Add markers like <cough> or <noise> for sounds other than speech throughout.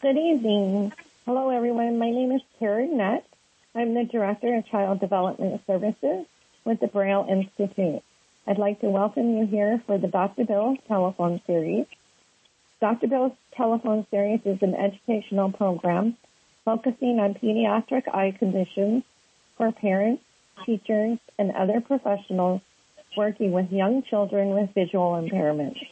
Good evening. Hello, everyone. My name is Karen Nutt. I'm the Director of Child Development Services with the Braille Institute. I'd like to welcome you here for the Dr. Bill telephone series. Dr. Bill's telephone series is an educational program focusing on pediatric eye conditions for parents, teachers, and other professionals working with young children with visual impairments.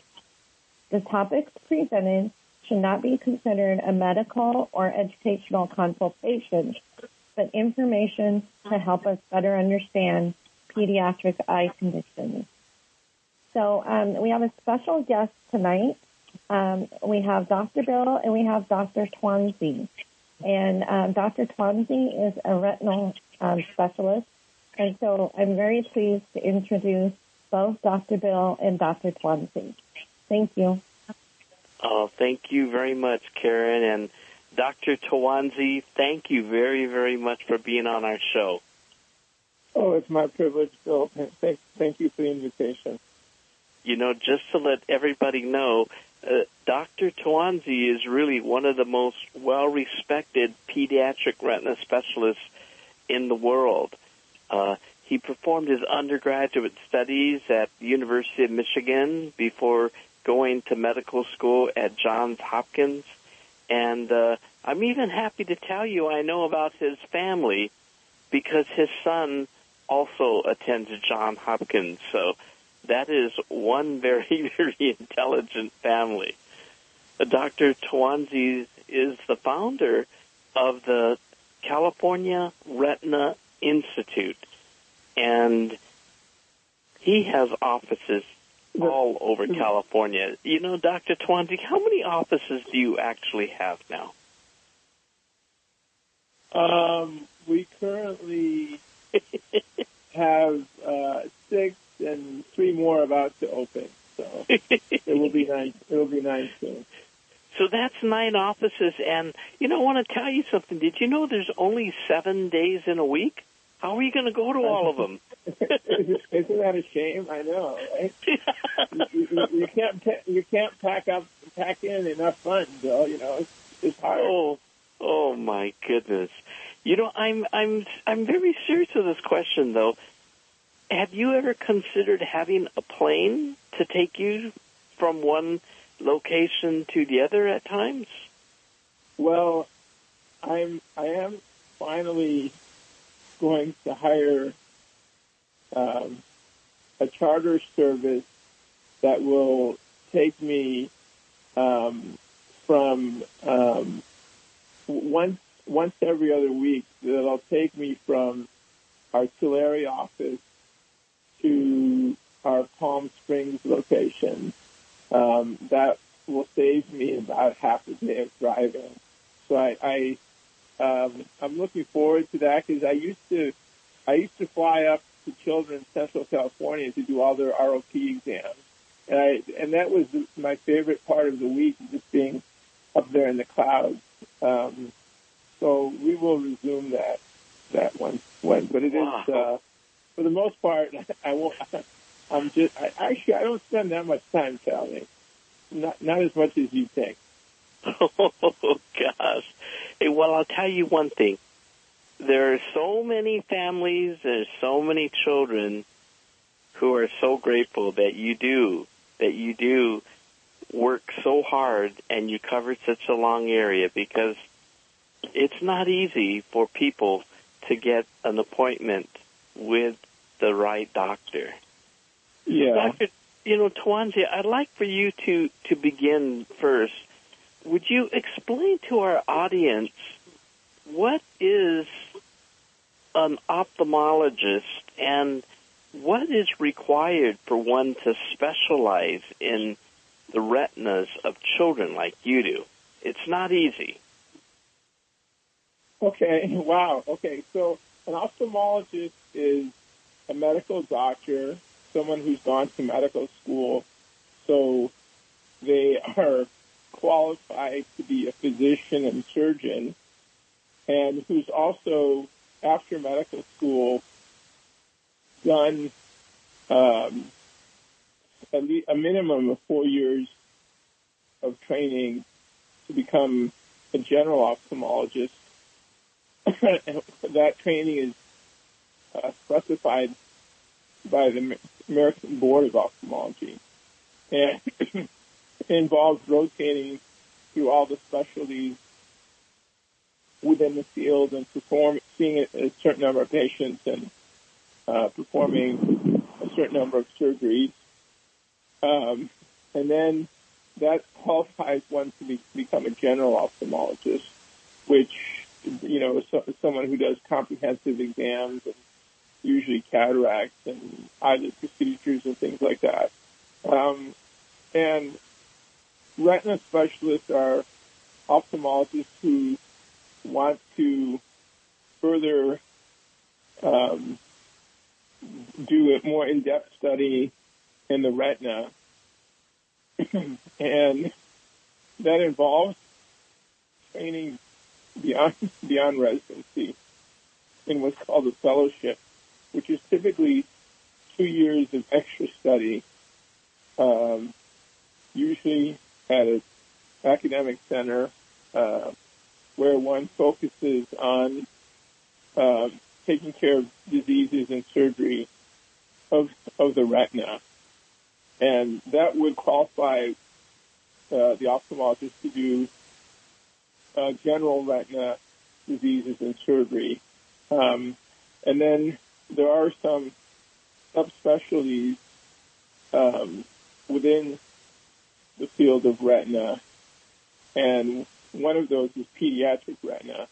The topics presented should not be considered a medical or educational consultation, but information to help us better understand pediatric eye conditions. So um, we have a special guest tonight. Um, we have Dr. Bill and we have Dr. Tawansy. And um, Dr. Tawansy is a retinal um, specialist. And so I'm very pleased to introduce both Dr. Bill and Dr. Tawansy. Thank you. Oh, thank you very much, Karen. And Dr. Tawansy, thank you very, very much for being on our show. Oh, it's my privilege, Bill. Thank, thank you for the invitation. You know, just to let everybody know, uh, Dr. Tawansy is really one of the most well-respected pediatric retina specialists in the world. Uh, he performed his undergraduate studies at the University of Michigan before going to medical school at Johns Hopkins. And uh, I'm even happy to tell you I know about his family because his son also attends Johns Hopkins. So that is one very, <laughs> very intelligent family. Uh, Dr. Tawansy is the founder of the California Retina Institute. And he has offices all over California. You know, Dr. Tawansy, how many offices do you actually have now? Um, we currently <laughs> have uh, six and three more about to open. So it will be nine. It will be nine soon. So that's nine offices, and you know, I want to tell you something. Did you know there's only seven days in a week? How are you going to go to all of them? <laughs> Isn't that a shame? I know. Right? <laughs> you, you, you, can't you can't pack up pack in enough funds, Bill. You know, it's, it's hard. Oh, oh my goodness. You know, I'm I'm I'm very serious with this question though. Have you ever considered having a plane to take you from one location to the other at times? Well, I'm I am finally going to hire um, a charter service that will take me um, from um, once once every other week. That'll take me from our Tulare office to our Palm Springs location. Um, that will save me about half a day of driving. So I, I um, I'm looking forward to that because I used to I used to fly up to Children's Central California to do all their ROP exams, and I and that was my favorite part of the week, just being up there in the clouds. Um, so we will resume that that one when, but it wow. is uh, for the most part <laughs> I won't. <laughs> I'm just I, actually I don't spend that much time traveling, not not as much as you think. Oh gosh. Hey, well, I'll tell you one thing. There are so many families, there's so many children who are so grateful that you do, that you do work so hard and you cover such a long area because it's not easy for people to get an appointment with the right doctor. Yeah. Doctor, you know, Tawansy, I'd like for you to, to begin first would you explain to our audience what is an ophthalmologist and what is required for one to specialize in the retinas of children like you do? It's not easy. Okay, <laughs> wow. Okay, so an ophthalmologist is a medical doctor, someone who's gone to medical school. So they are qualified to be a physician and surgeon and who's also, after medical school, done um, a minimum of four years of training to become a general ophthalmologist. <laughs> that training is uh, specified by the American Board of Ophthalmology and <clears throat> involves rotating through all the specialties within the field and perform seeing a, certain number of patients and uh, performing a certain number of surgeries. Um, and then that qualifies one to be, become a general ophthalmologist, which, you know, so, someone who does comprehensive exams and usually cataracts and eyelid procedures and things like that. Um, and retina specialists are ophthalmologists who want to further um, do a more in-depth study in the retina, <clears throat> and that involves training beyond beyond residency in what's called a fellowship, which is typically two years of extra study, um, usually at an academic center uh, where one focuses on uh, taking care of diseases and surgery of of the retina, and that would qualify uh, the ophthalmologist to do uh, general retina diseases and surgery. Um, and then there are some subspecialties um, within the field of retina, and one of those is pediatric retina.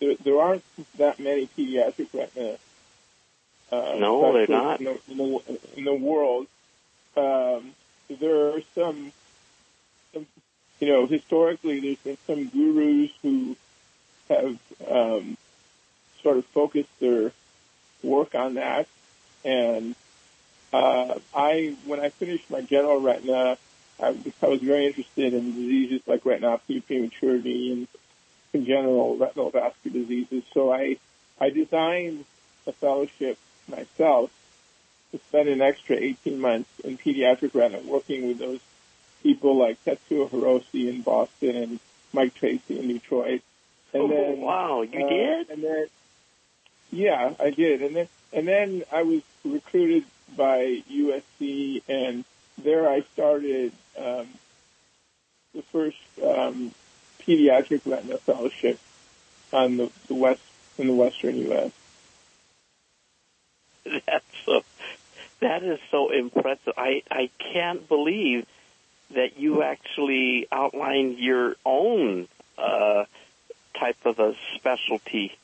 There, there aren't that many pediatric retina. Uh, no, they're not in the, in the, in the world. Um, there are some, some, you know, historically there's been some gurus who have um, sort of focused their work on that, and uh, I, when I finished my general retina, I, I was very interested in diseases like retinopathy, prematurity, and congenital retinal vascular diseases. So I, I designed a fellowship myself to spend an extra 18 months in pediatric retina working with those people like Tetsuo Hirose in Boston and Mike Trese in Detroit. And oh, then, wow, you uh, did? And then, yeah, I did. And then, and then I was recruited by USC and there I started um, the first um, pediatric retina fellowship on the, the west in the western U.S. That's so. That is so impressive. I I can't believe that you actually outlined your own uh, type of a specialty.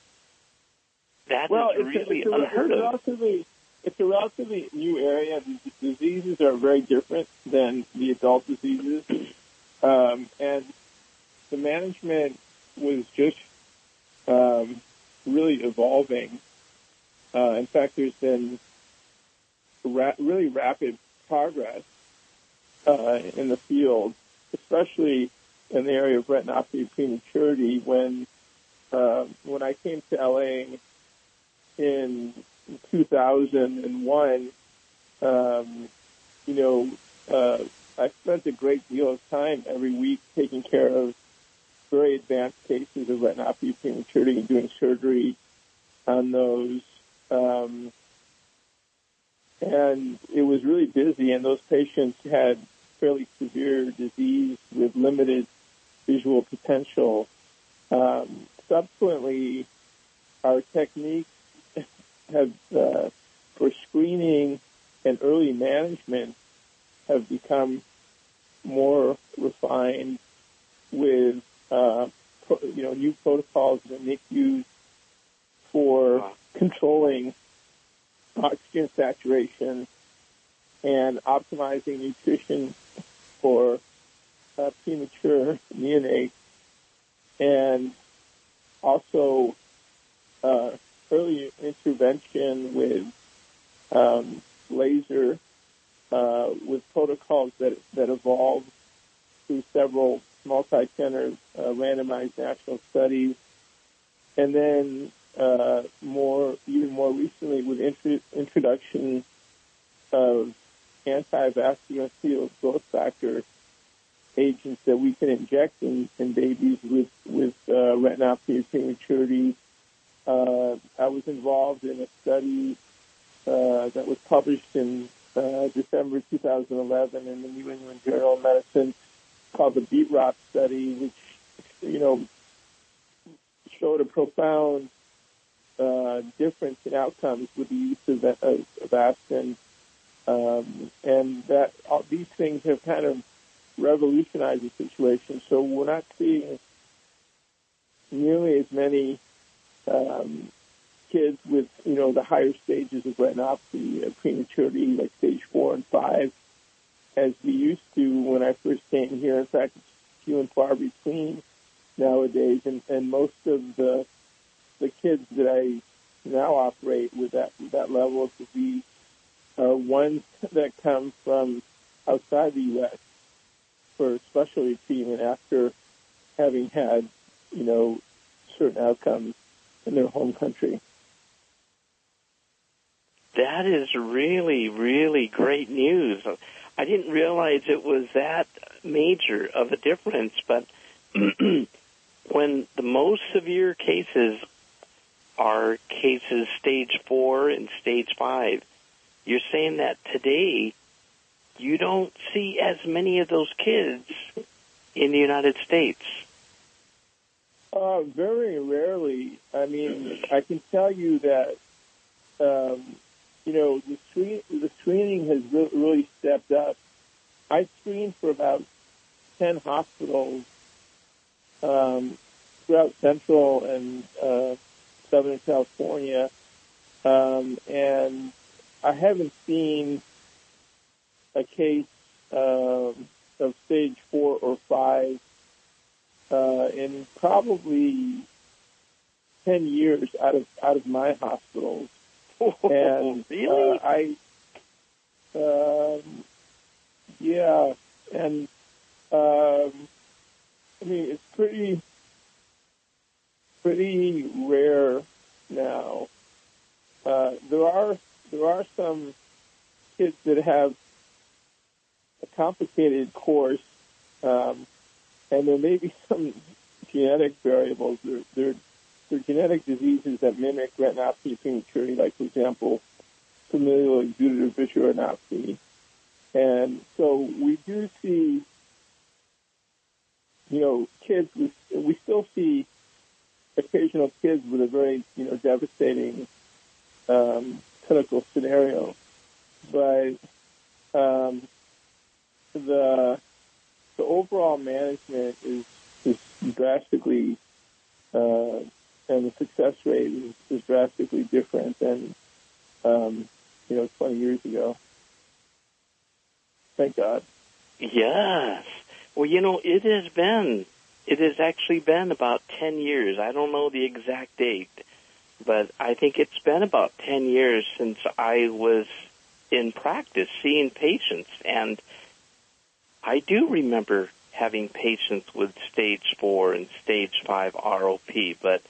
That well, is it's really a, it's a, unheard it's of. It's a relatively new area. The diseases are very different than the adult diseases, um, and the management was just um, really evolving. Uh, in fact, there's been ra- really rapid progress uh, in the field, especially in the area of retinopathy of prematurity. When uh, when I came to LA in 2001, um, you know, uh, I spent a great deal of time every week taking care of very advanced cases of retinopathy prematurity and doing surgery on those. Um, and it was really busy, and those patients had fairly severe disease with limited visual potential. Um, subsequently, our techniques have, uh, for screening and early management, have become more refined with uh, you know new protocols that NICU for controlling oxygen saturation and optimizing nutrition for uh, premature neonates, and also uh, early intervention with um, laser uh, with protocols that that evolved through several multi-center uh, randomized national studies, and then uh, more even more recently with intro- introduction of anti-vascular growth factor agents that we can inject in, in babies with with uh, retinopathy of prematurity. Uh, I was involved in a study uh, that was published in uh, December 2011 in the New England Journal of Medicine called the BEAT-ROP study, which, you know, showed a profound uh, difference in outcomes with the use of, of, of Um, and that all, these things have kind of revolutionized the situation. So we're not seeing nearly as many um, kids with, you know, the higher stages of retinopathy, uh, prematurity, like stage four and five, as we used to when I first came here. In fact, it's few and far between nowadays, and, and most of the the kids that I now operate with that that level of disease are ones that come from outside the U.S. for specialty treatment after having had, you know, certain outcomes in their home country. That is really, really great news. I didn't realize it was that major of a difference, but <clears throat> when the most severe cases are cases stage four and stage five, you're saying that today you don't see as many of those kids in the United States. Uh, very rarely. I mean, I can tell you that, um, you know, the, screen, the screening has re- really stepped up. I screened for about 10 hospitals um, throughout Central and uh, Southern California, um, and I haven't seen a case um, of stage four or five uh, in probably ten years out of out of my hospitals. <laughs> and really? uh, I, um, yeah, and um, I mean it's pretty pretty rare now. Uh, there are there are some kids that have a complicated course um, and there may be some genetic variables. There, there, there are genetic diseases that mimic retinopathy prematurity, like, for example, familial exudative vitreoretinopathy. And so we do see, you know, kids with, we still see occasional kids with a very, you know, devastating um, clinical scenario. But um, the the overall management is is drastically uh, and the success rate is, is drastically different than um, you know 20 years ago. Thank God. Yes. Well, you know, it has been it has actually been about 10 years. I don't know the exact date, but I think it's been about 10 years since I was in practice seeing patients and I do remember having patients with stage four and stage five ROP, but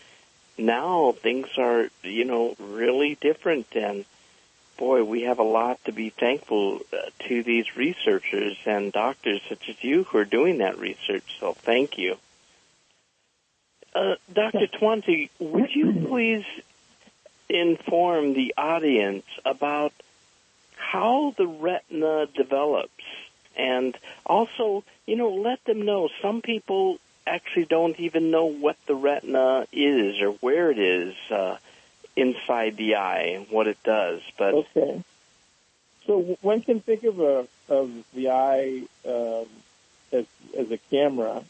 now things are, you know, really different and boy, we have a lot to be thankful uh, to these researchers and doctors such as you who are doing that research. So thank you. Uh, Dr. Tawansy, would you <clears throat> please inform the audience about how the retina develops and also, you know, let them know some people actually don't even know what the retina is or where it is uh, inside the eye and what it does. But okay, so one can think of a of the eye um, as as a camera.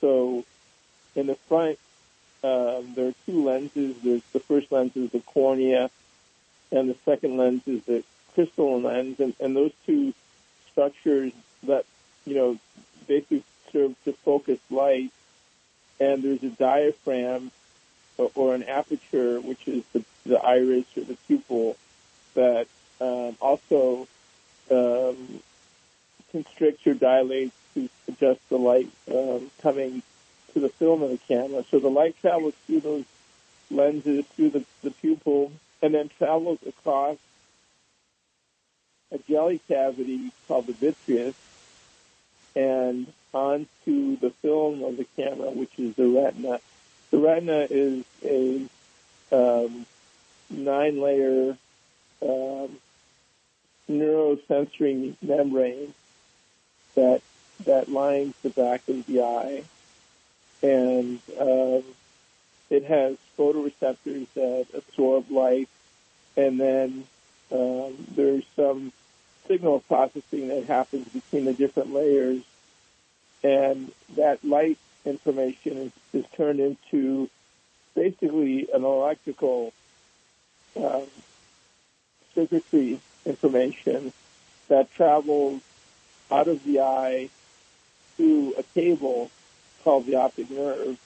So in the front, um, there are two lenses. There's the first lens is the cornea, and the second lens is the crystalline lens, and, and those two structures that, you know, basically serve to focus light. And there's a diaphragm or, or an aperture, which is the, the iris or the pupil that um, also um, constricts or dilates to adjust the light um, coming to the film of the camera. So the light travels through those lenses, through the, the pupil, and then travels across a jelly cavity called the vitreous and onto the film of the camera, which is the retina. the retina is a um, nine-layer um, neurosensory membrane that that lines the back of the eye, and um, it has photoreceptors that absorb light, and then um, there's some signal processing that happens between the different layers, and that light information is, is turned into basically an electrical um, circuitry information that travels out of the eye to a cable called the optic nerve,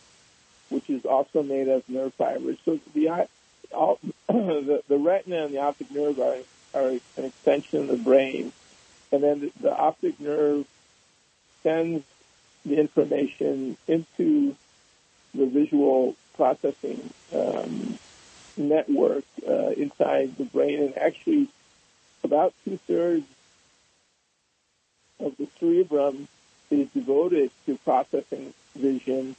which is also made of nerve fibers. So the eye, all, <clears throat> the, the retina and the optic nerve are, are an extension of the brain, and then the, optic nerve sends the information into the visual processing um, network uh, inside the brain, and actually about two thirds of the cerebrum is devoted to processing vision,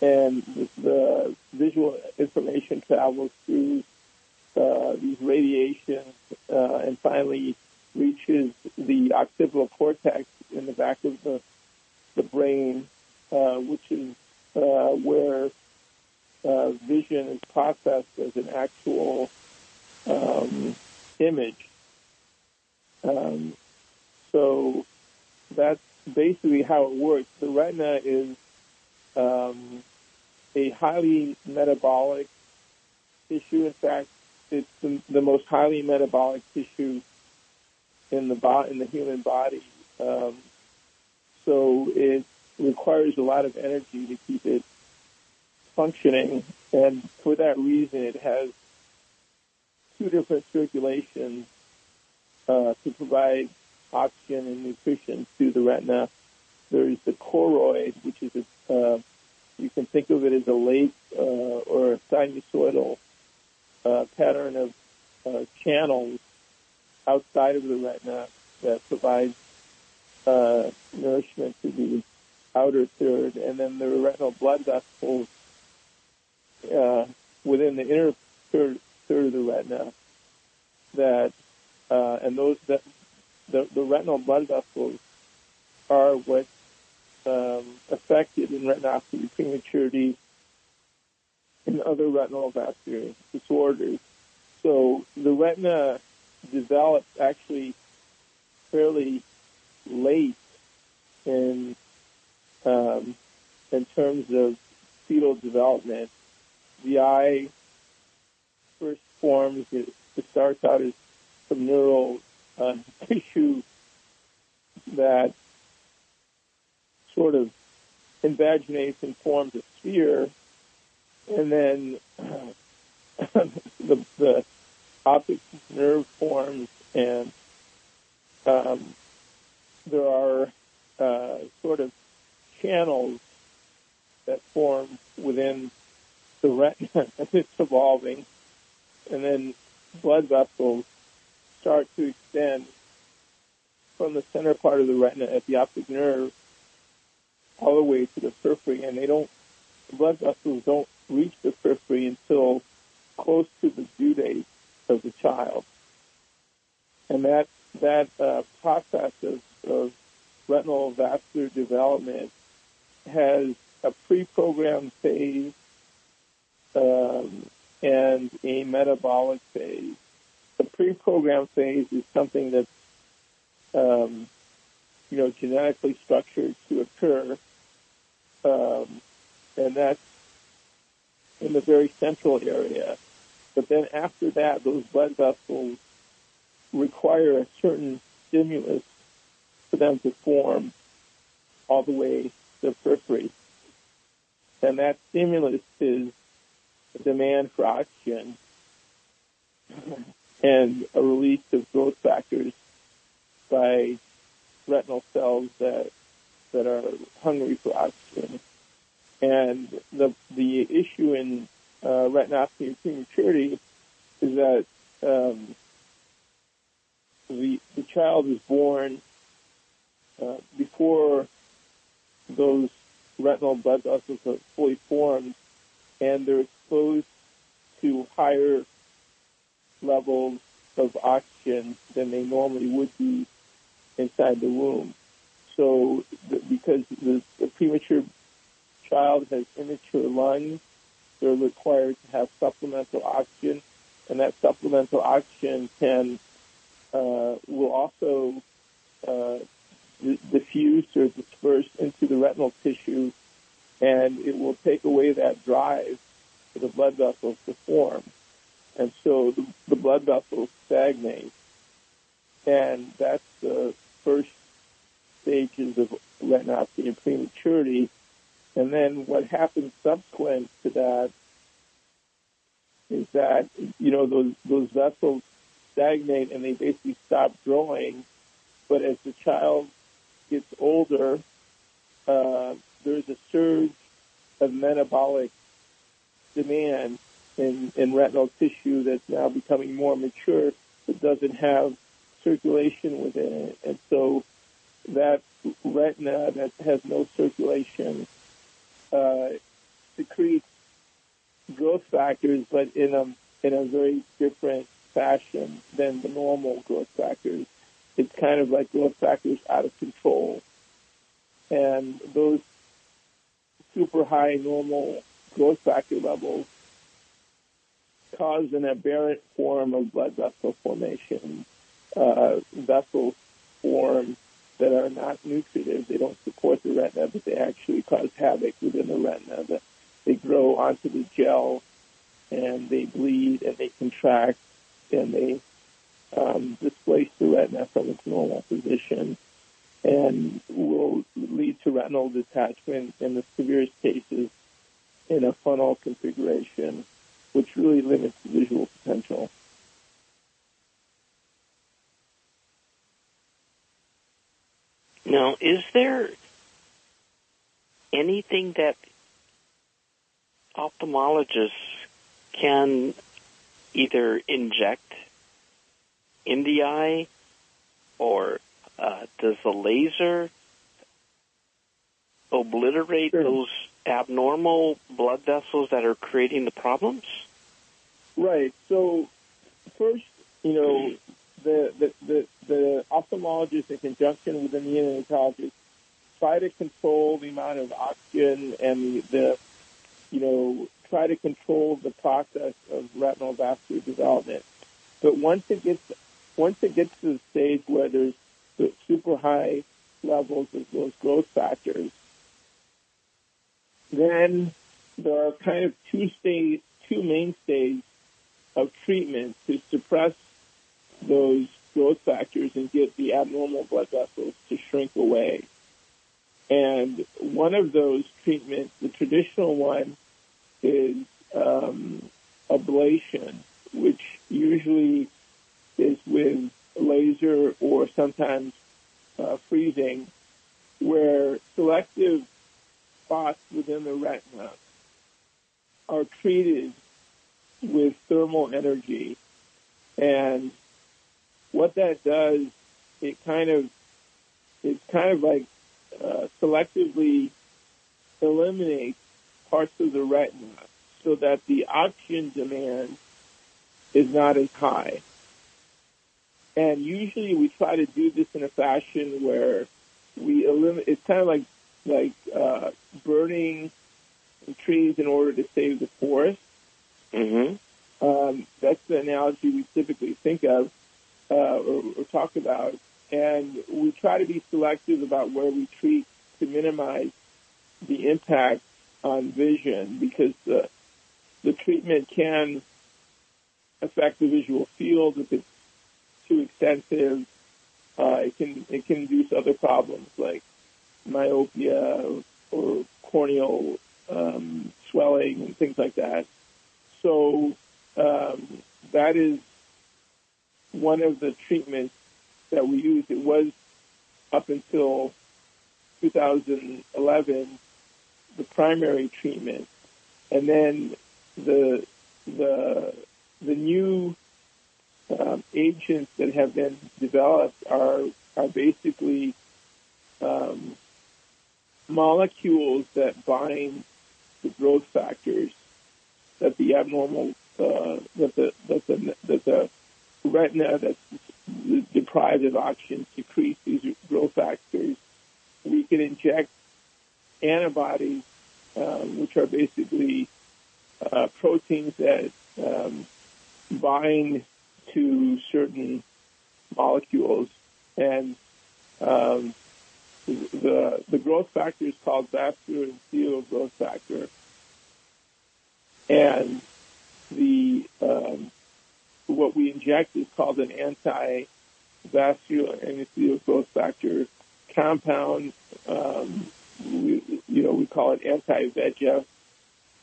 and the, visual information travels through these radiations uh, and finally reaches the occipital cortex in the back of the the brain, uh, which is uh, where uh, vision is processed as an actual um, image. Um, so that's basically how it works. The retina is um, a highly metabolic tissue. In fact, it's the, the most highly metabolic tissue in the bo- in the human body. Um, so it requires a lot of energy to keep it functioning, and for that reason, it has two different circulations uh, to provide oxygen and nutrition to the retina. There's the choroid, which is a, uh, you can think of it as a lake uh, or a sinusoidal uh, pattern of uh, channels outside of the retina that provides uh, nourishment to the outer third, and then the retinal blood vessels uh, within the inner third, third of the retina that, uh, and those that the, the retinal blood vessels are what um, affected in retinopathy prematurity and other retinal vascular disorders. So the retina develops actually fairly late in um, in terms of fetal development. The eye first forms. It, it starts out as some neural uh, <laughs> tissue that sort of invaginates and forms a sphere, and then <laughs> the, the optic nerve forms, and um, there are uh, sort of channels that form within the retina <laughs> as it's evolving, and then blood vessels start to extend from the center part of the retina at the optic nerve all the way to the periphery, and they don't, the blood vessels don't reach the periphery until close to the due date of the child. And that, that uh, process of, of retinal vascular development has a pre-programmed phase um, and a metabolic phase the pre-programmed phase is something that's, um, you know, genetically structured to occur, um, and that's in the very central area. But then after that, those blood vessels require a certain stimulus for them to form all the way to the periphery. And that stimulus is the demand for oxygen <clears throat> and a release of growth factors by retinal cells that that are hungry for oxygen. And the the issue in uh, retinopathy prematurity is that um, the the child is born uh, before those retinal blood vessels are fully formed, and they're exposed to higher levels of oxygen than they normally would be inside the womb. So, because the, the premature child has immature lungs, they're required to have supplemental oxygen, and that supplemental oxygen can uh, will also uh, diffuse or disperse into the retinal tissue, and it will take away that drive for the blood vessels to form. And so the, the blood vessels stagnate. And that's the first stages of retinopathy and prematurity. And then what happens subsequent to that is that, you know, those, those vessels stagnate and they basically stop growing. But as the child gets older, uh, there's a surge of metabolic demand in, in retinal tissue that's now becoming more mature that doesn't have circulation within it. And so that retina that has no circulation uh, secretes growth factors, but in a in a very different fashion than the normal growth factors. It's kind of like growth factors out of control, and those super high normal growth factor levels cause an aberrant form of blood vessel formation. Uh, vessels form that are not nutritive. They don't support the retina, but they actually cause havoc within the retina. They grow onto the gel and they bleed and they contract and they um, displace the retina from its normal position and will lead to retinal detachment in the severest cases in a funnel configuration, which really limits visual potential. Now, is there anything that ophthalmologists can either inject in the eye or uh, does the laser obliterate Sure. those abnormal blood vessels that are creating the problems? Right. So first, you know, the the the, the ophthalmologist in conjunction with the neonatologist try to control the amount of oxygen and the, the you know try to control the process of retinal vascular development. But once it gets once it gets to the stage where there's super high levels of those growth factors, then there are kind of two stage, two mainstays of treatment to suppress those growth factors and get the abnormal blood vessels to shrink away. And one of those treatments, the traditional one, is um, ablation, which usually is with laser or sometimes uh, freezing, where selective spots within the retina are treated with thermal energy. And what that does, it kind of, it's kind of like uh, selectively eliminates parts of the retina so that the oxygen demand is not as high. And usually we try to do this in a fashion where we eliminate, it's kind of like, like, uh, burning trees in order to save the forest. Mm-hmm. Um, that's the analogy we typically think of uh, or, or talk about. And we try to be selective about where we treat to minimize the impact on vision because the, the treatment can affect the visual field if it's too extensive. Uh, it can it can induce other problems like myopia or corneal um, swelling and things like that. So um, that is one of the treatments that we used. It was up until 2011 the primary treatment, and then the the the new um, agents that have been developed are are basically um, molecules that bind the growth factors that the abnormal uh, that the that the that the retina that's deprived of oxygen secretes these growth factors. We can inject antibodies, um, which are basically uh, proteins that um, bind to certain molecules, and um, the the growth factor is called vascular and endothelial growth factor, and the um, what we inject is called an anti-vascular endothelial growth factor compound. Um, we, you know, we call it anti-VEGF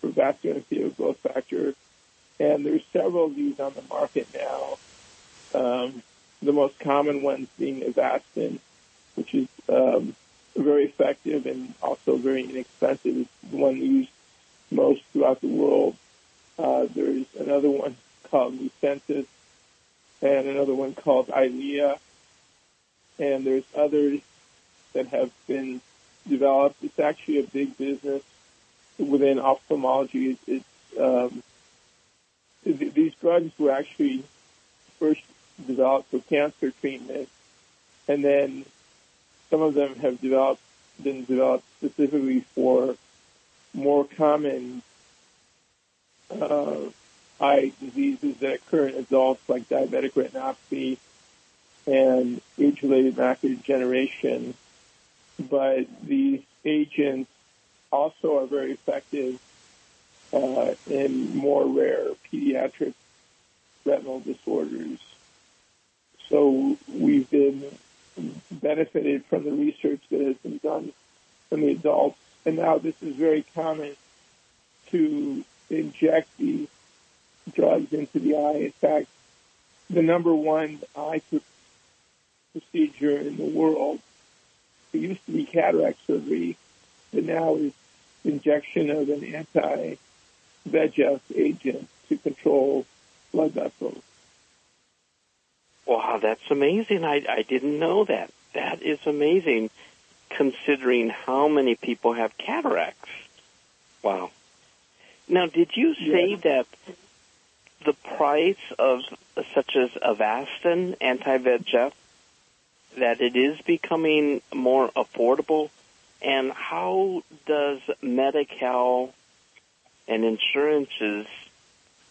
for vascular endothelial growth factor, and there's several of these on the market now. Um, the most common ones being Avastin, which is um, very effective and also very inexpensive. It's the one used most throughout the world. Uh, there's another one called Lucentis and another one called Eylea. And there's others that have been developed. It's actually a big business within ophthalmology. It's, um, these drugs were actually first developed for cancer treatment, and then some of them have developed been developed specifically for more common uh, eye diseases that occur in adults, like diabetic retinopathy and age-related macular degeneration. But these agents also are very effective uh, in more rare pediatric retinal disorders. So we've been benefited from the research that has been done in the adults, and now this is very common to inject these drugs into the eye. In fact, the number one eye procedure in the world, it used to be cataract surgery, but now is injection of an anti-VEGF agent to control blood vessels. Wow, that's amazing. I, I didn't know that. That is amazing considering how many people have cataracts. Wow. Now, did you say yeah. that the price of such as Avastin, anti-VEGF, that it is becoming more affordable? And how does Medi-Cal and insurances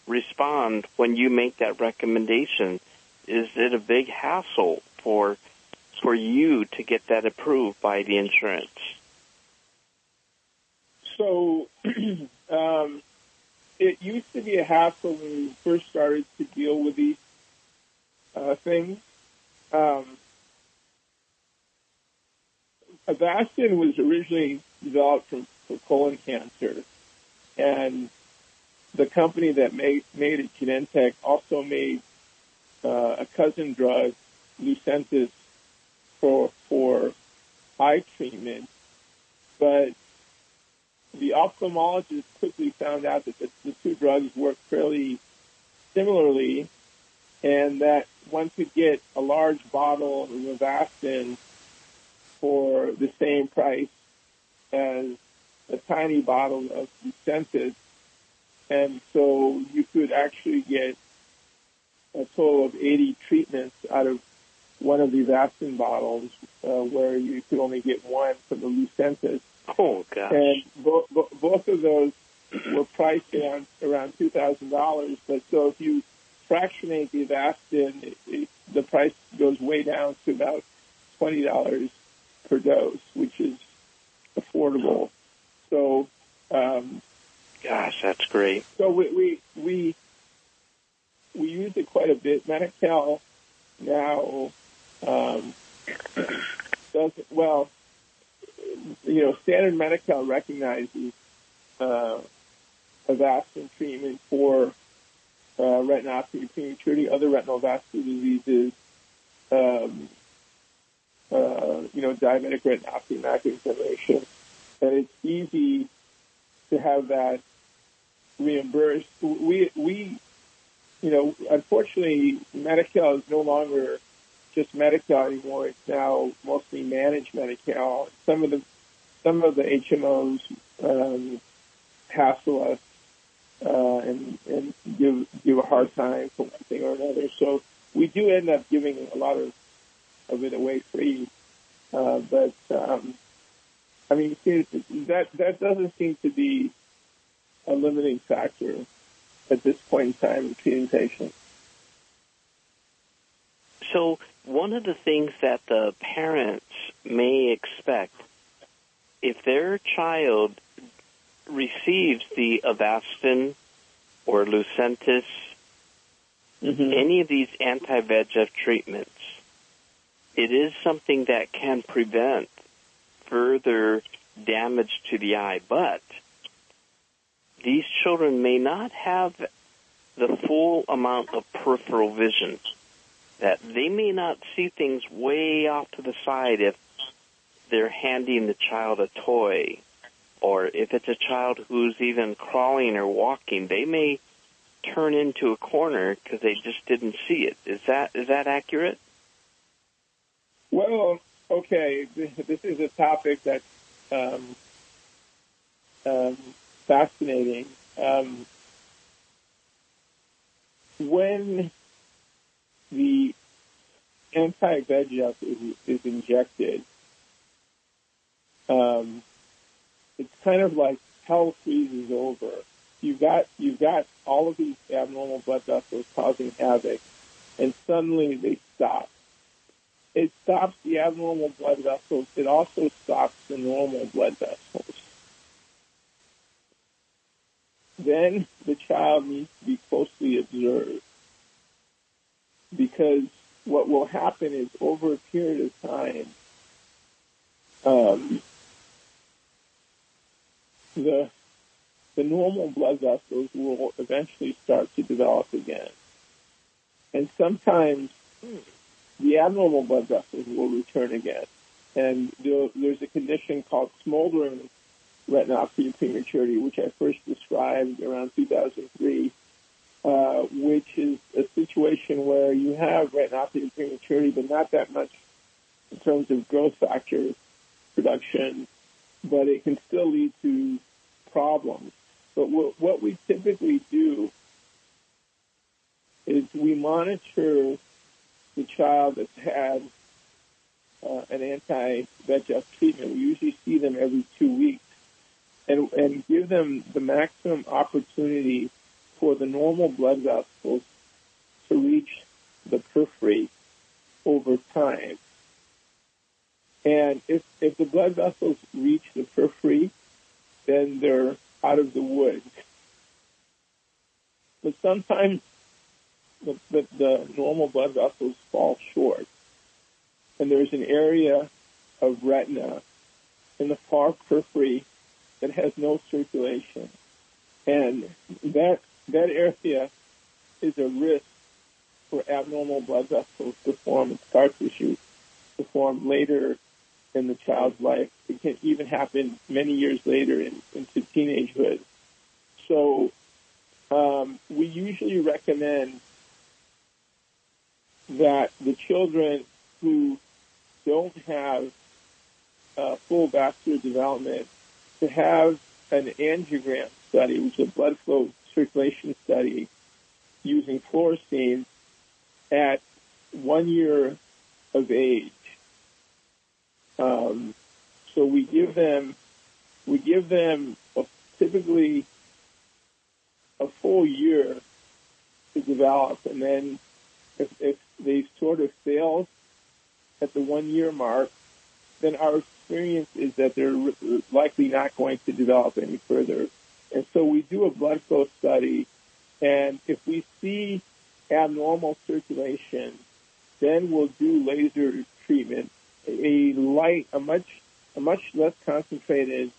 respond when you make that recommendation? Is it a big hassle for for you to get that approved by the insurance? So, <clears throat> um, it used to be a hassle when we first started to deal with these uh, things. Um, Avastin was originally developed for, for colon cancer, and the company that made, made it, Genentech, also made uh, a cousin drug, Lucentis, for for eye treatment. But the ophthalmologist quickly found out that the, the two drugs work fairly similarly, and that one could get a large bottle of Avastin for the same price as a tiny bottle of Lucentis. And so you could actually get a total of 80 treatments out of one of these Avastin bottles, uh, where you could only get one for the Lucentis. Oh gosh! And bo- bo- both of those <clears throat> were priced around around two thousand dollars. But so if you fractionate the Avastin, it, it, the price goes way down to about twenty dollars per dose, which is affordable. So, um, gosh, that's great. So we we we, we use it quite a bit. Medi-Cal now um, <clears throat> does well you know, standard Medi-Cal recognizes uh, Avastin treatment for uh, retinopathy prematurity, other retinal vascular diseases, um, uh, you know, diabetic retinopathy, macular degeneration, and it's easy to have that reimbursed. We we you know, unfortunately, Medi-Cal is no longer just Medi-Cal anymore. It's now mostly managed Medi-Cal. Some of the some of the HMOs um, hassle us uh, and and give give a hard time for one thing or another. So we do end up giving a lot of of it away free. Uh, but um, I mean, that that doesn't seem to be a limiting factor at this point in time in treating patients. So one of the things that the parents may expect if their child receives the Avastin or Lucentis, mm-hmm. any of these anti-VEGF treatments, it is something that can prevent further damage to the eye, but these children may not have the full amount of peripheral vision. That they may not see things way off to the side if they're handing the child a toy, or if it's a child who's even crawling or walking, they may turn into a corner because they just didn't see it. Is that is that accurate? Well, okay, this is a topic that's um, um, fascinating. Um, when the anti-VEGF is, is injected, um, it's kind of like hell freezes over. You've got you've got all of these abnormal blood vessels causing havoc, and suddenly they stop it stops the abnormal blood vessels. It also stops the normal blood vessels. Then the child needs to be closely observed because what will happen is over a period of time, um, the the normal blood vessels will eventually start to develop again. And sometimes the abnormal blood vessels will return again. And there's a condition called smoldering retinopathy of prematurity, which I first described around 2003, uh, which is a situation where you have retinopathy prematurity, but not that much in terms of growth factor production, but it can still lead to problems. But what, what we typically do is we monitor the child that's had uh, an anti-VEGF treatment, we usually see them every two weeks, and, and give them the maximum opportunity for the normal blood vessels to reach the periphery over time. And if, if the blood vessels reach the periphery, then they're out of the woods. But sometimes the, the, the normal blood vessels fall short. And there's an area of retina in the far periphery that has no circulation. And that, that area is a risk for abnormal blood vessels to form in scar tissue to form later in the child's life. It can even happen many years later in, into teenagehood. So um, we usually recommend that the children who don't have uh, full vascular development to have an angiogram study, which is a blood flow circulation study using fluorescein at one year of age. Um, so we give them we give them a, typically a full year to develop, and then if, if they sort of fail at the one year mark, then our experience is that they're likely not going to develop any further. And so we do a blood flow study, and if we see abnormal circulation, then we'll do laser treatment, a light, a much, a much less concentrated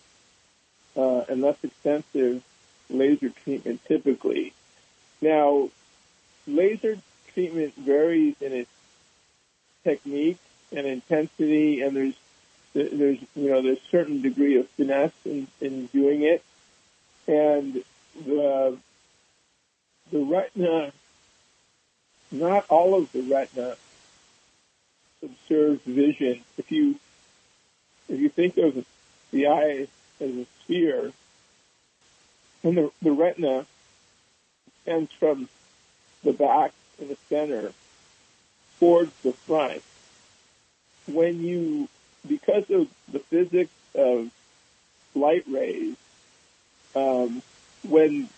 uh, and less extensive laser treatment typically. Now, laser treatment varies in its technique and intensity, and there's there's you know there's certain degree of finesse in, in doing it, and the the retina, not all of the retina observes vision. If you if you think of the eye as a sphere, and the, the retina extends from the back in the center towards the front. When you, because of the physics of light rays, um, when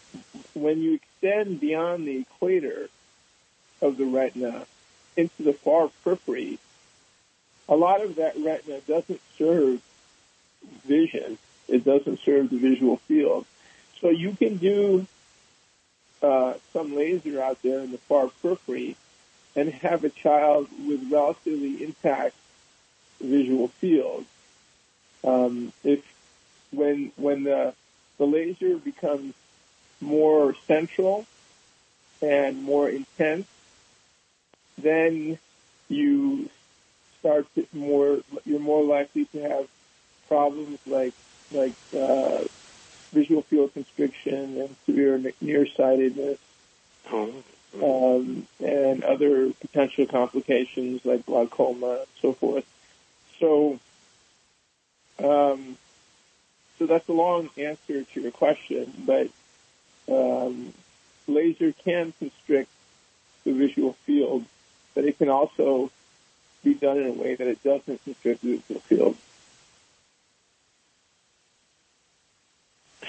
when you extend beyond the equator of the retina into the far periphery, a lot of that retina doesn't serve vision. It doesn't serve the visual field. So you can do uh, some laser out there in the far periphery and have a child with relatively intact visual field. Um, if when when the the laser becomes more central and more intense, then you start to more you're more likely to have problems like like uh, visual field constriction and severe nearsightedness, um, and other potential complications like glaucoma and so forth. So, um, so that's a long answer to your question, but um, laser can constrict the visual field, but it can also be done in a way that it doesn't constrict the visual field.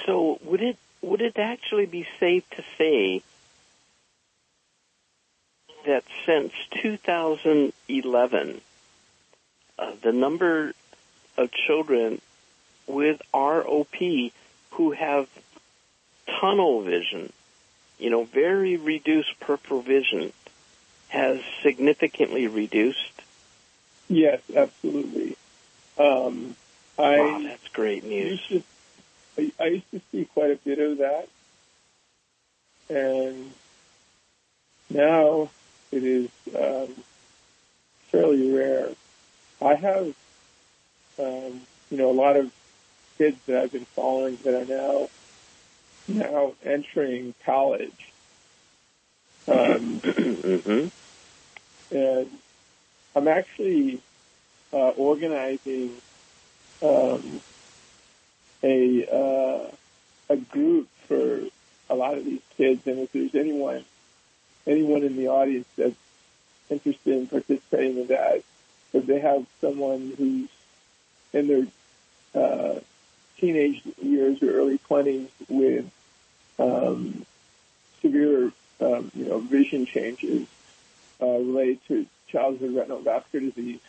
So would it would it actually be safe to say that since 2011, uh, the number of children with ROP who have tunnel vision, you know, very reduced peripheral vision, has significantly reduced? Yes, absolutely. Um, I, wow, that's great news. Used to, I, I used to see quite a bit of that, and now it is um, fairly rare. I have, um, you know, a lot of kids that I've been following that are now now entering college. Um, <clears throat> mm-hmm. And I'm actually uh, organizing um, a uh, a group for a lot of these kids, and if there's anyone anyone in the audience that's interested in participating in that, if they have someone who's in their uh, teenage years or early 20s with um, severe, um, you know, vision changes uh, related to childhood retinal vascular disease,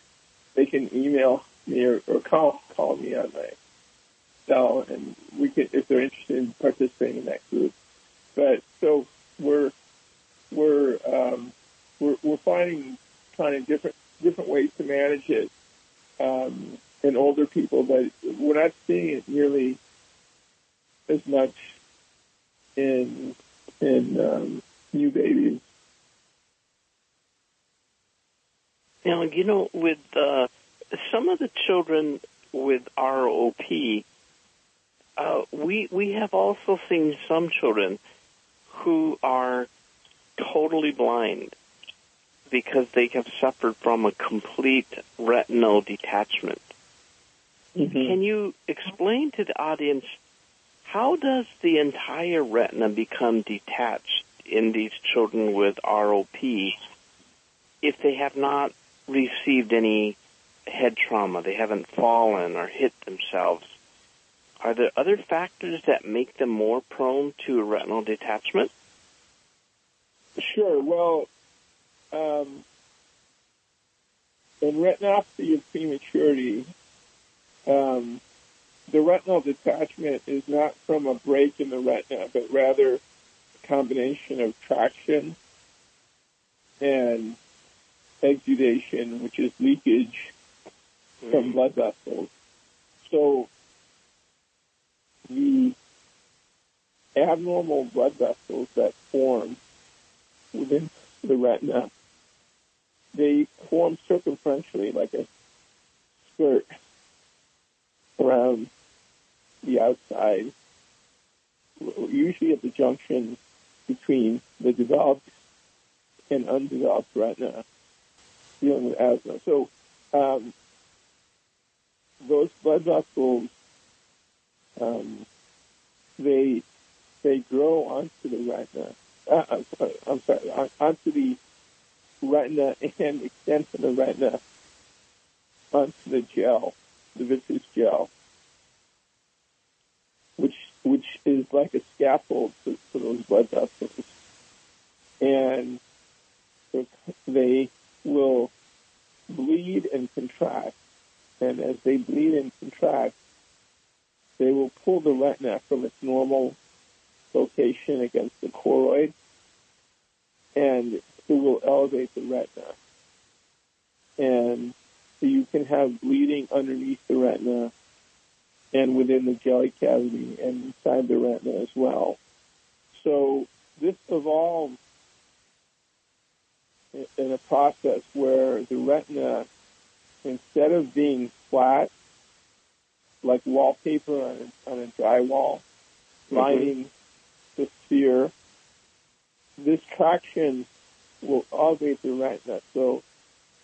they can email me or, or call call me on my cell, and we can if they're interested in participating in that group. But so we're we're um, we're, we're finding kind of different different ways to manage it um, in older people, but we're not seeing it nearly as much in in um, new babies. Now, you know, with uh, some of the children with ROP, uh, we we have also seen some children who are totally blind because they have suffered from a complete retinal detachment. Mm-hmm. Can you explain to the audience how does the entire retina become detached in these children with ROP if they have not received any head trauma, they haven't fallen or hit themselves? Are there other factors that make them more prone to retinal detachment? Sure. Well, um, in retinopathy of prematurity, um, the retinal detachment is not from a break in the retina, but rather a combination of traction and exudation, which is leakage mm-hmm. from blood vessels. So the abnormal blood vessels that form within the retina, they form circumferentially like a skirt around the outside, usually at the junction between the developed and undeveloped retina dealing with asthma. So um, those blood vessels, um, they they grow onto the retina uh, I'm sorry, onto the retina and extend from the retina onto the gel, the vitreous gel, which which is like a scaffold for, those blood vessels, and they will bleed and contract, and as they bleed and contract, they will pull the retina from its normal location against the choroid, and it will elevate the retina. And so you can have bleeding underneath the retina and within the jelly cavity and inside the retina as well. So this evolved in a process where the retina, instead of being flat, like wallpaper on a, on a drywall, mm-hmm. lining the sphere, this traction will elevate the retina. So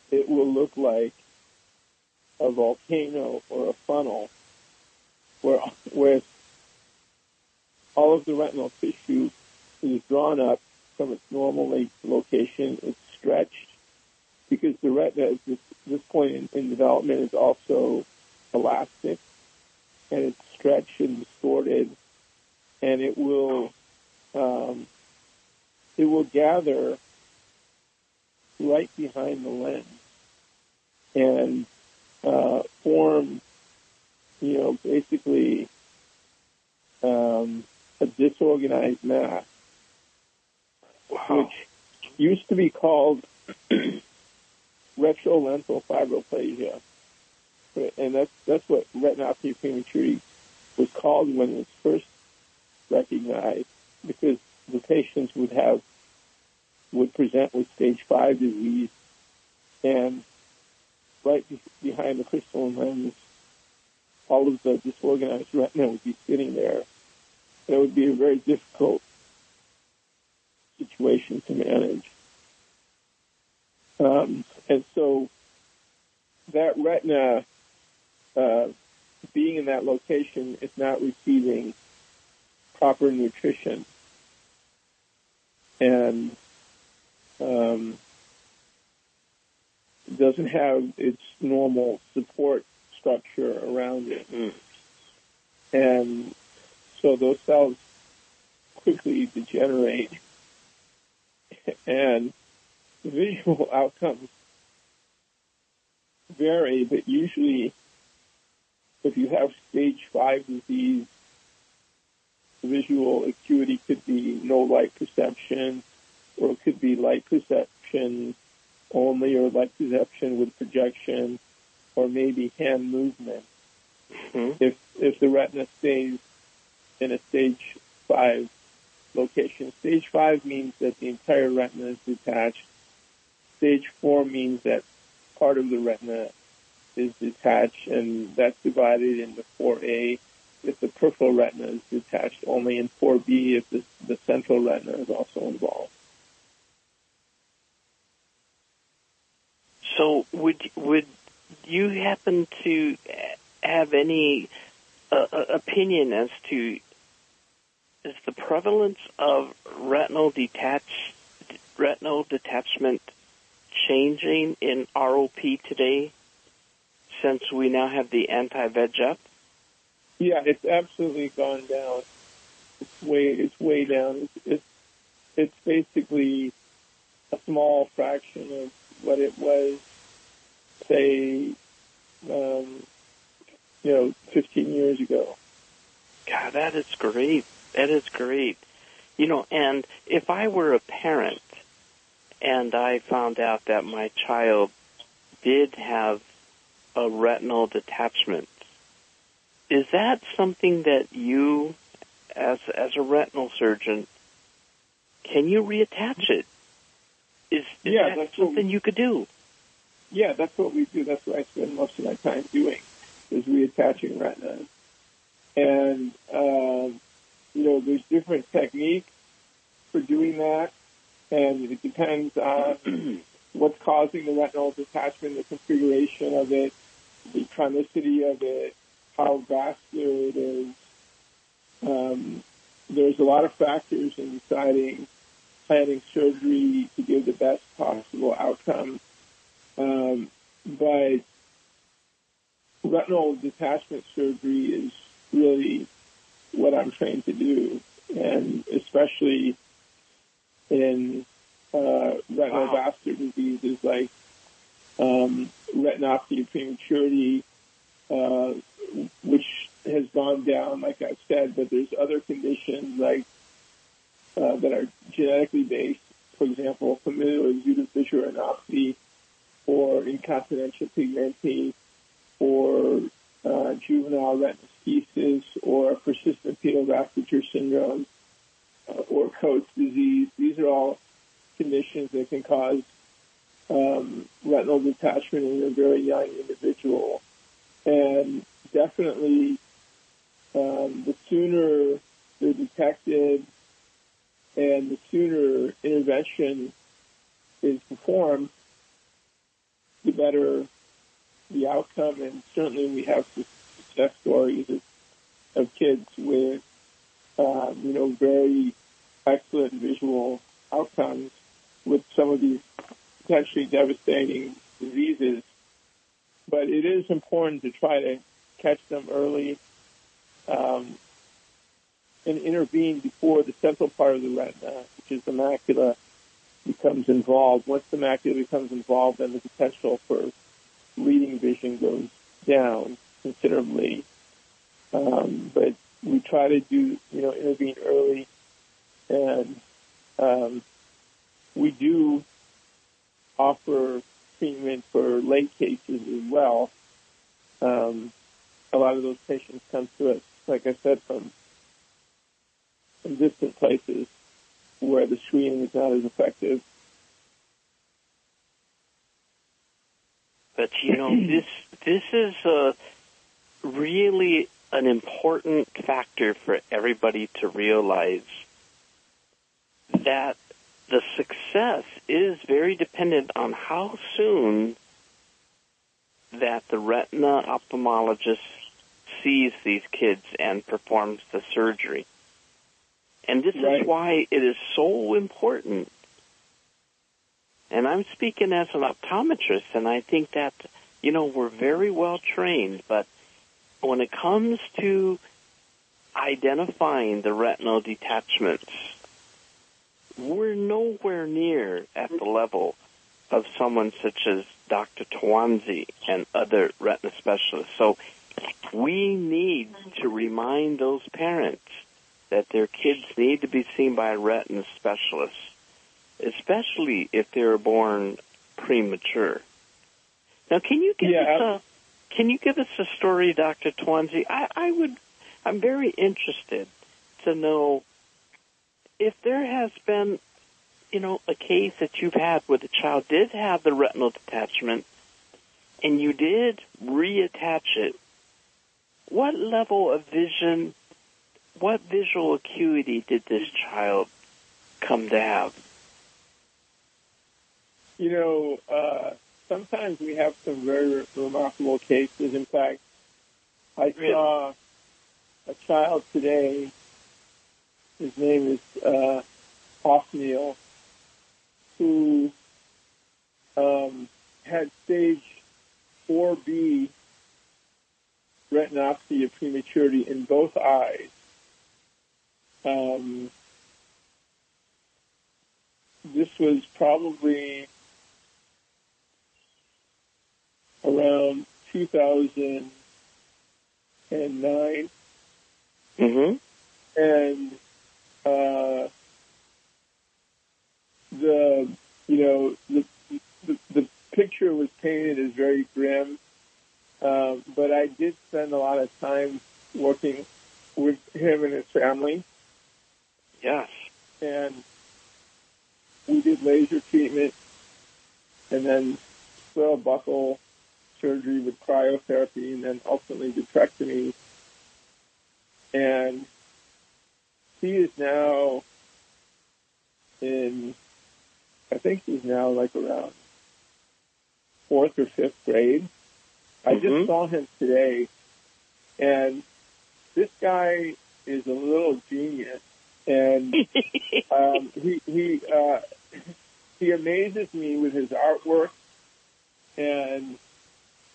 it will look like a volcano or a funnel where, where all of the retinal tissue is drawn up from its normal location. It's stretched because the retina at this, this point in, in development is also elastic and it's stretched and distorted and it will um, it will gather right behind the lens and uh, form, you know, basically um, a disorganized mass, wow. which used to be called <clears throat> retrolental fibroplasia, and that's that's what retinopathy prematurity was called when it was first recognized, because the patients would have would present with stage five disease, and right be- behind the crystalline lens, all of the disorganized retina would be sitting there. And it would be a very difficult situation to manage. Um, and so that retina uh, being in that location is not receiving proper nutrition. And um, doesn't have its normal support structure around it. Mm. And so those cells quickly degenerate and the visual <laughs> outcomes vary, but usually if you have stage five disease, visual acuity could be no light perception, or it could be light perception only, or like perception with projection, or maybe hand movement. Mm-hmm. If if the retina stays in a stage five location, stage five means that the entire retina is detached. Stage four means that part of the retina is detached, and that's divided into 4A if the peripheral retina is detached only, and 4B if the, the central retina is also involved. So would would you happen to have any uh, uh, opinion as to is the prevalence of retinal detach retinal detachment changing in ROP today since we now have the anti-VEGF? Yeah, it's absolutely gone down. It's way it's way down. It's it's, it's basically a small fraction of what it was, say, um, you know, 15 years ago. God, that is great. That is great. You know, and if I were a parent and I found out that my child did have a retinal detachment, is that something that you, as as a retinal surgeon, can you reattach it? Is, is yeah, that something we, you could do? Yeah, that's what we do. That's what I spend most of my time doing, is reattaching retinas. And, um, you know, there's different techniques for doing that, and it depends on <clears throat> what's causing the retinal detachment, the configuration of it, the chronicity of it, how vascular it is. Um, there's a lot of factors in deciding planning surgery to give the best possible outcome. Um, but retinal detachment surgery is really what I'm trained to do, and especially in uh, retinal wow. vascular diseases like um, retinopathy prematurity, uh, which has gone down, like I said, but there's other conditions like uh, that are genetically based. For example, familial exudative retinopathy or incontinentia pigmenti or uh, juvenile retinoschisis or persistent fetal vasculature syndrome uh, or Coats disease. These are all conditions that can cause um, retinal detachment in a very young individual. And definitely, um, the sooner they're detected and the sooner intervention is performed, the better the outcome. And certainly we have success stories of, of kids with, um, you know, very excellent visual outcomes with some of these potentially devastating diseases. But it is important to try to catch them early um, and intervene before the central part of the retina, which is the macula, becomes involved. Once the macula becomes involved, then the potential for reading vision goes down considerably. Um, but we try to do, you know, intervene early, and um, we do offer treatment for late cases as well. Um, a lot of those patients come to us, like I said, from from distant places where the screening is not as effective. But you know, this this is a really an important factor for everybody to realize that the success is very dependent on how soon that the retina ophthalmologist sees these kids and performs the surgery. And this right. is why it is so important. And I'm speaking as an optometrist, and I think that, you know, we're very well trained, but when it comes to identifying the retinal detachments, we're nowhere near at the level of someone such as Dr. Tawansy and other retina specialists. So we need to remind those parents that their kids need to be seen by a retina specialist, especially if they're born premature. Now, can you give yeah, us a can you give us a story, Dr. Tawansy? I, I would, I'm very interested to know if there has been, you know, a case that you've had where the child did have the retinal detachment and you did reattach it, what level of vision, what visual acuity did this child come to have? You know, uh, sometimes we have some very remarkable cases. In fact, I really? saw a child today his name is uh, Othniel, who um, had stage 4B retinopathy of prematurity in both eyes. Um, this was probably around 2009. Mm-hmm. And uh, the you know the, the, the picture was painted as very grim, um, but I did spend a lot of time working with him and his family. Yes, and we did laser treatment, and then scleral buckle surgery with cryotherapy, and then ultimately vitrectomy. And he is now in, I think he's now like around fourth or fifth grade. I mm-hmm. just saw him today, and this guy is a little genius. And <laughs> um, he he uh, he amazes me with his artwork, and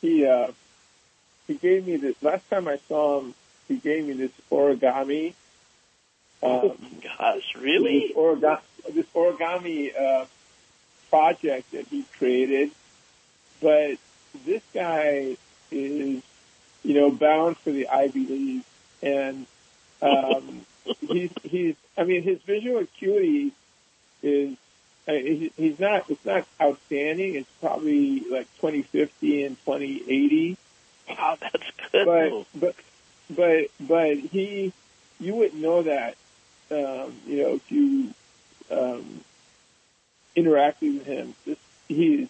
he uh, he gave me this last time I saw him. He gave me this origami. oh um, gosh, really? This origami, this origami uh, project that he created, but this guy is, you know, bound for the Ivy League, and um, he's he's. I mean, his visual acuity is. I mean, he's not. It's not outstanding. It's probably like 2050 and 2080. Wow, that's good. But but but but he, you wouldn't know that. Um, you know, if you um, interacted with him, this, he's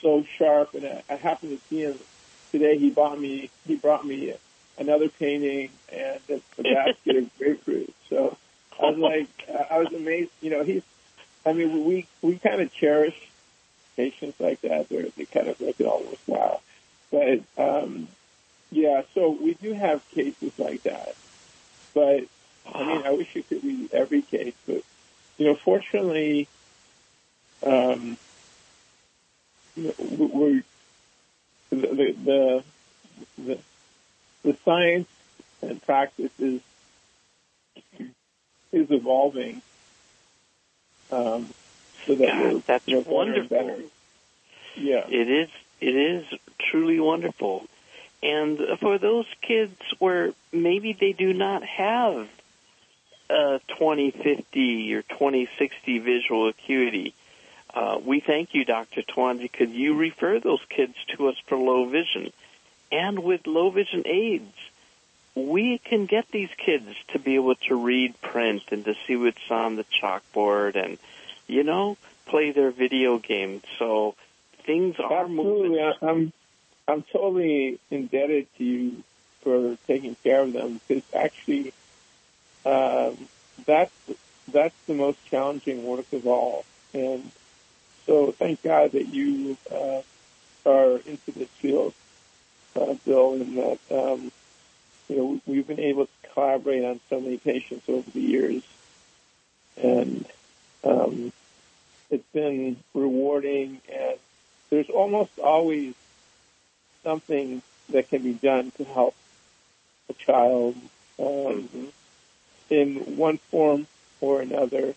so sharp. And I, I happened to see him today. He bought me. He brought me another painting and a, <laughs> basket of grapefruit. So I was like, I was amazed. You know, he's. I mean, we we kind of cherish patients like that. They're they kind of make it all worthwhile. But um, yeah, so we do have cases like that. But I mean, I wish you could read every case, but you know, fortunately, um, you know, we're the the the, the science and practice is is evolving. Um, so that God, that's you know, wonderful. Yeah, it is. It is truly wonderful. And for those kids where maybe they do not have a 2050 or 2060 visual acuity, uh, we thank you, Dr. Tawansy. Could you refer those kids to us for low vision? And with low vision aids, we can get these kids to be able to read print and to see what's on the chalkboard and, you know, play their video game. So things are Absolutely. moving. I'm, I'm totally indebted to you for taking care of them because actually, um, that's, that's the most challenging work of all. And so thank God that you uh, are into this field, uh, Bill, and that um, you know we've been able to collaborate on so many patients over the years, and um, it's been rewarding. And there's almost always something that can be done to help a child um, mm-hmm. in one form or another.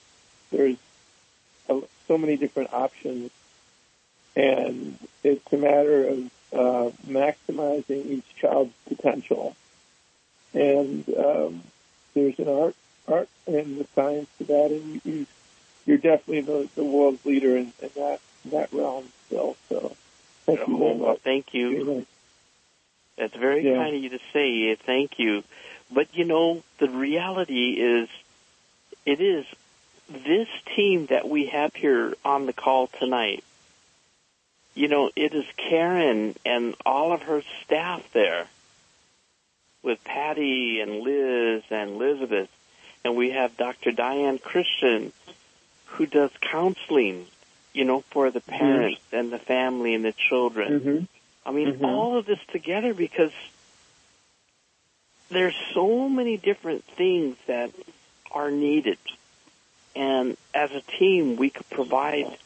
There's so many different options, and it's a matter of uh, maximizing each child's potential. And um, there's an art, art and the science to that, and you, you're definitely the, the world's leader in, in that that realm, still. So, thank you very much. Thank you. That's very yeah. kind of you to say. Thank you. But you know, the reality is, it is this team that we have here on the call tonight, you know, it is Karen and all of her staff there with Patty and Liz and Elizabeth. And we have Dr. Diane Christian who does counseling, you know, for the mm-hmm. parents mm-hmm. and the family and the children. Mm-hmm. I mean, mm-hmm. all of this together because there's so many different things that are needed and as a team, we could provide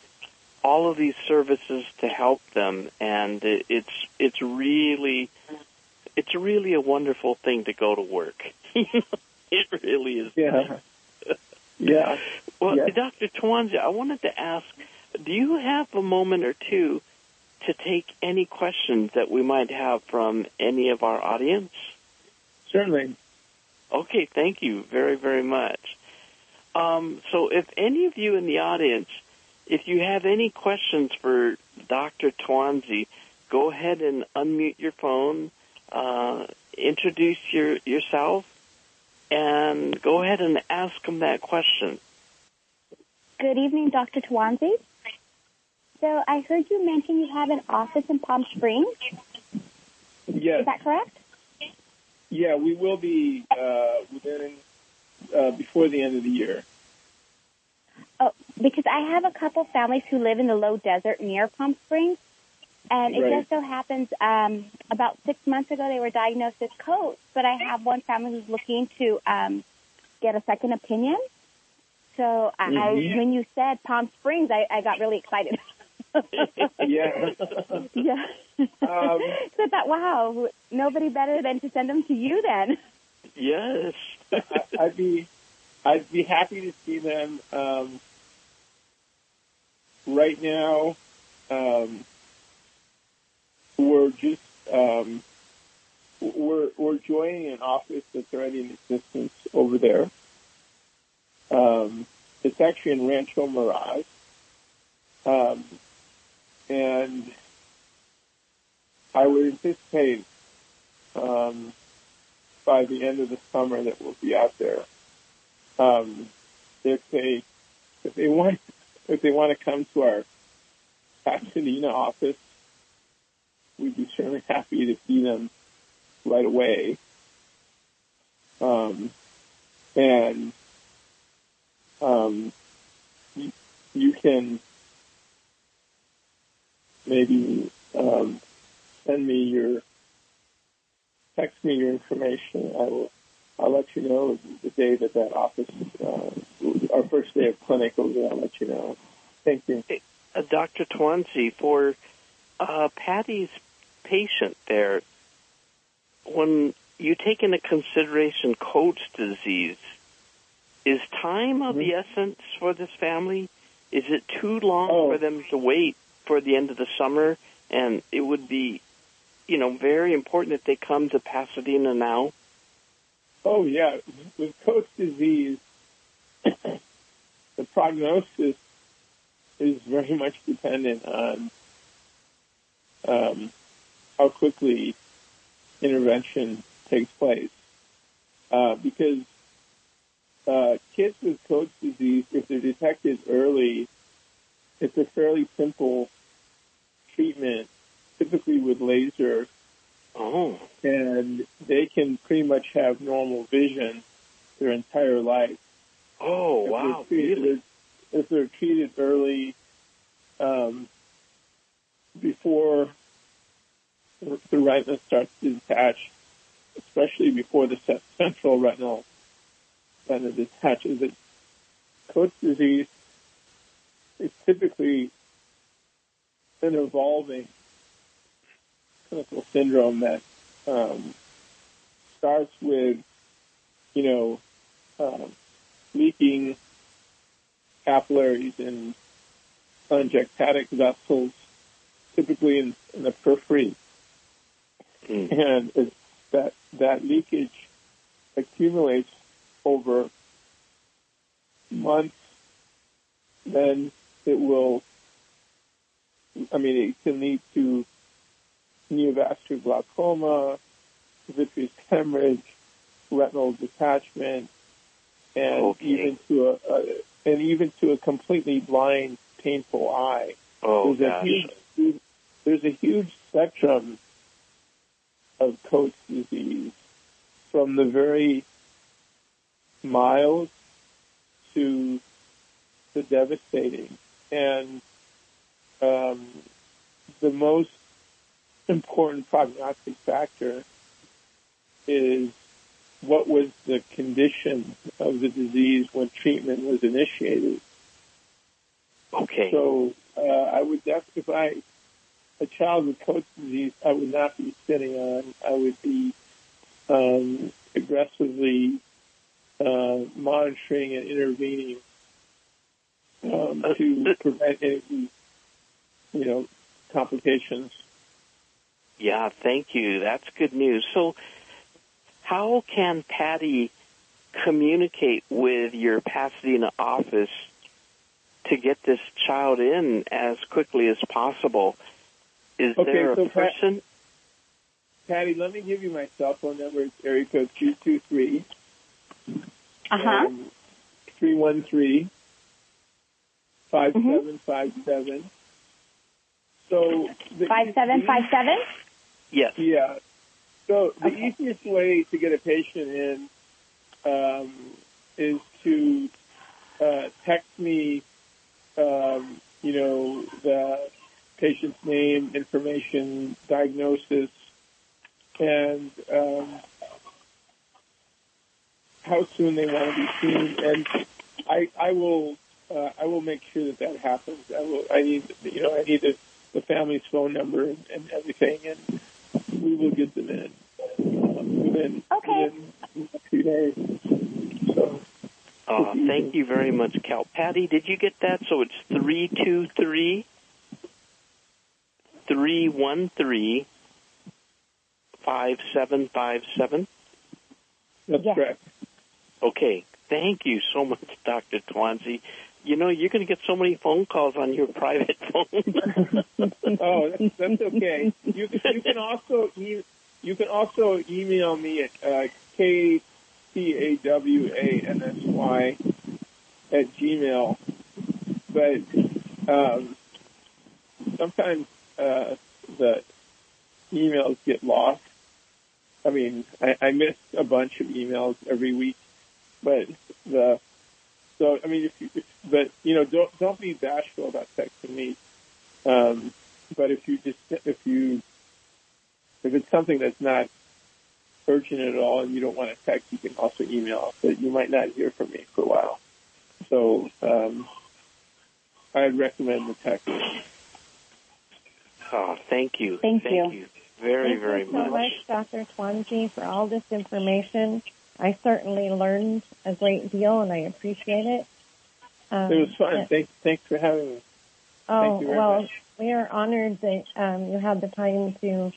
all of these services to help them, and it's it's really it's really a wonderful thing to go to work. <laughs> it really is. Yeah. <laughs> yeah. Well, yeah. Dr. Tawansy, I wanted to ask, do you have a moment or two to take any questions that we might have from any of our audience? Certainly. Okay, thank you very, very much. Um, so if any of you in the audience, if you have any questions for Dr. Tawansy, go ahead and unmute your phone, uh, introduce your, yourself, and go ahead and ask him that question. Good evening, Dr. Tawansy. So I heard you mention you have an office in Palm Springs. Yes. Is that correct? Yeah, we will be uh, within uh, before the end of the year? Because I have a couple families who live in the low desert near Palm Springs, and it right. just so happens um, about six months ago they were diagnosed with COAT. But I have one family who's looking to um, get a second opinion. So I, Mhm. I when you said Palm Springs, I, I got really excited. <laughs> Yeah. <laughs> yeah. Um, <laughs> so I thought, wow, nobody better than to send them to you then. Yes. I, I'd be, I'd be happy to see them. Um, right now, um, we're just um, we're we're joining an office that's already in existence over there. Um, it's actually in Rancho Mirage, um, and I would anticipate um, by the end of the summer that we'll be out there. Um, if they if they want if they want to come to our Pasadena office, we'd be certainly happy to see them right away. Um, and um, you, you can maybe um, send me your text me your information. I will. I'll let you know the day that that office, uh, our first day of clinic will be. I'll let you know. Thank you. Uh, Dr. Tawansy, for uh, Patty's patient there, when you take into consideration Coats disease, is time of the essence for this family? Is it too long Oh. for them to wait for the end of the summer? And it would be, you know, very important that they come to Pasadena now. Oh yeah, with Coats disease, <laughs> the prognosis is very much dependent on um, how quickly intervention takes place. Uh, because uh, kids with Coats disease, if they're detected early, it's a fairly simple treatment, typically with laser Oh, and they can pretty much have normal vision their entire life. Oh, If wow, they're treated, really? If they're treated early, um, before the retina starts to detach, especially before the central retinal retina detaches, it, Coats disease is typically an evolving clinical syndrome that um, starts with, you know, um, leaking capillaries and telangiectatic vessels, typically in, in the periphery, Mm. and it's that that leakage accumulates over months. Then it will. I mean, it can lead to neovascular glaucoma, vitreous hemorrhage, retinal detachment, and Okay. even to a, a and even to a completely blind, painful eye. Oh, there's gosh. a huge, there's a huge spectrum of Coats disease, from the very mild to the devastating, and um, the most important prognostic factor is what was the condition of the disease when treatment was initiated. Okay. So uh, I would definitely, if I a child with Coats disease, I would not be sitting on. I would be um, aggressively uh, monitoring and intervening um, Uh, to prevent any, you know, complications. Yeah, thank you. That's good news. So, how can Patty communicate with your Pasadena office to get this child in as quickly as possible? Is Okay, there a so Pat- person? Patty, let me give you my cell phone number. It's area code two two three Uh huh. three one three five seven five seven. So Five seven five seven. Yes. Yeah. So the Okay. easiest way to get a patient in um, is to uh, text me, um, you know, the patient's name, information, diagnosis, and um, how soon they want to be seen, and I I will uh, I will make sure that that happens. I will I need you know I need the, the family's phone number and, and everything, and we will get them in within Okay. within a few days. So Uh, thank you very much, Cal. Patty, did you get that? So it's three two three three one three five seven five seven. that's Yes. correct. Okay. Thank you so much, Dr. Tawansy. You know, you're going to get so many phone calls on your <laughs> private phone. <laughs> Oh, that's, that's okay. You can, you can also e- you can also email me at uh, k t a w a n s y at gmail. But um, sometimes uh, the emails get lost. I mean, I, I miss a bunch of emails every week, but the so I mean, if you, if, but you know, don't don't be bashful about texting me. Um, but if you just if you if it's something that's not urgent at all and you don't want to text, you can also email. But you might not hear from me for a while. So um, I'd recommend the text. oh, thank you. Thank you. you. Very, Thank very you so much, Dr. Tawansy, for all this information. I certainly learned a great deal, and I appreciate it. Um, It was fun. and- Thanks, thanks for having me. Oh, Thank you very well, much. we are honored that um, you had the time to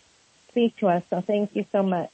speak to us, so thank you so much.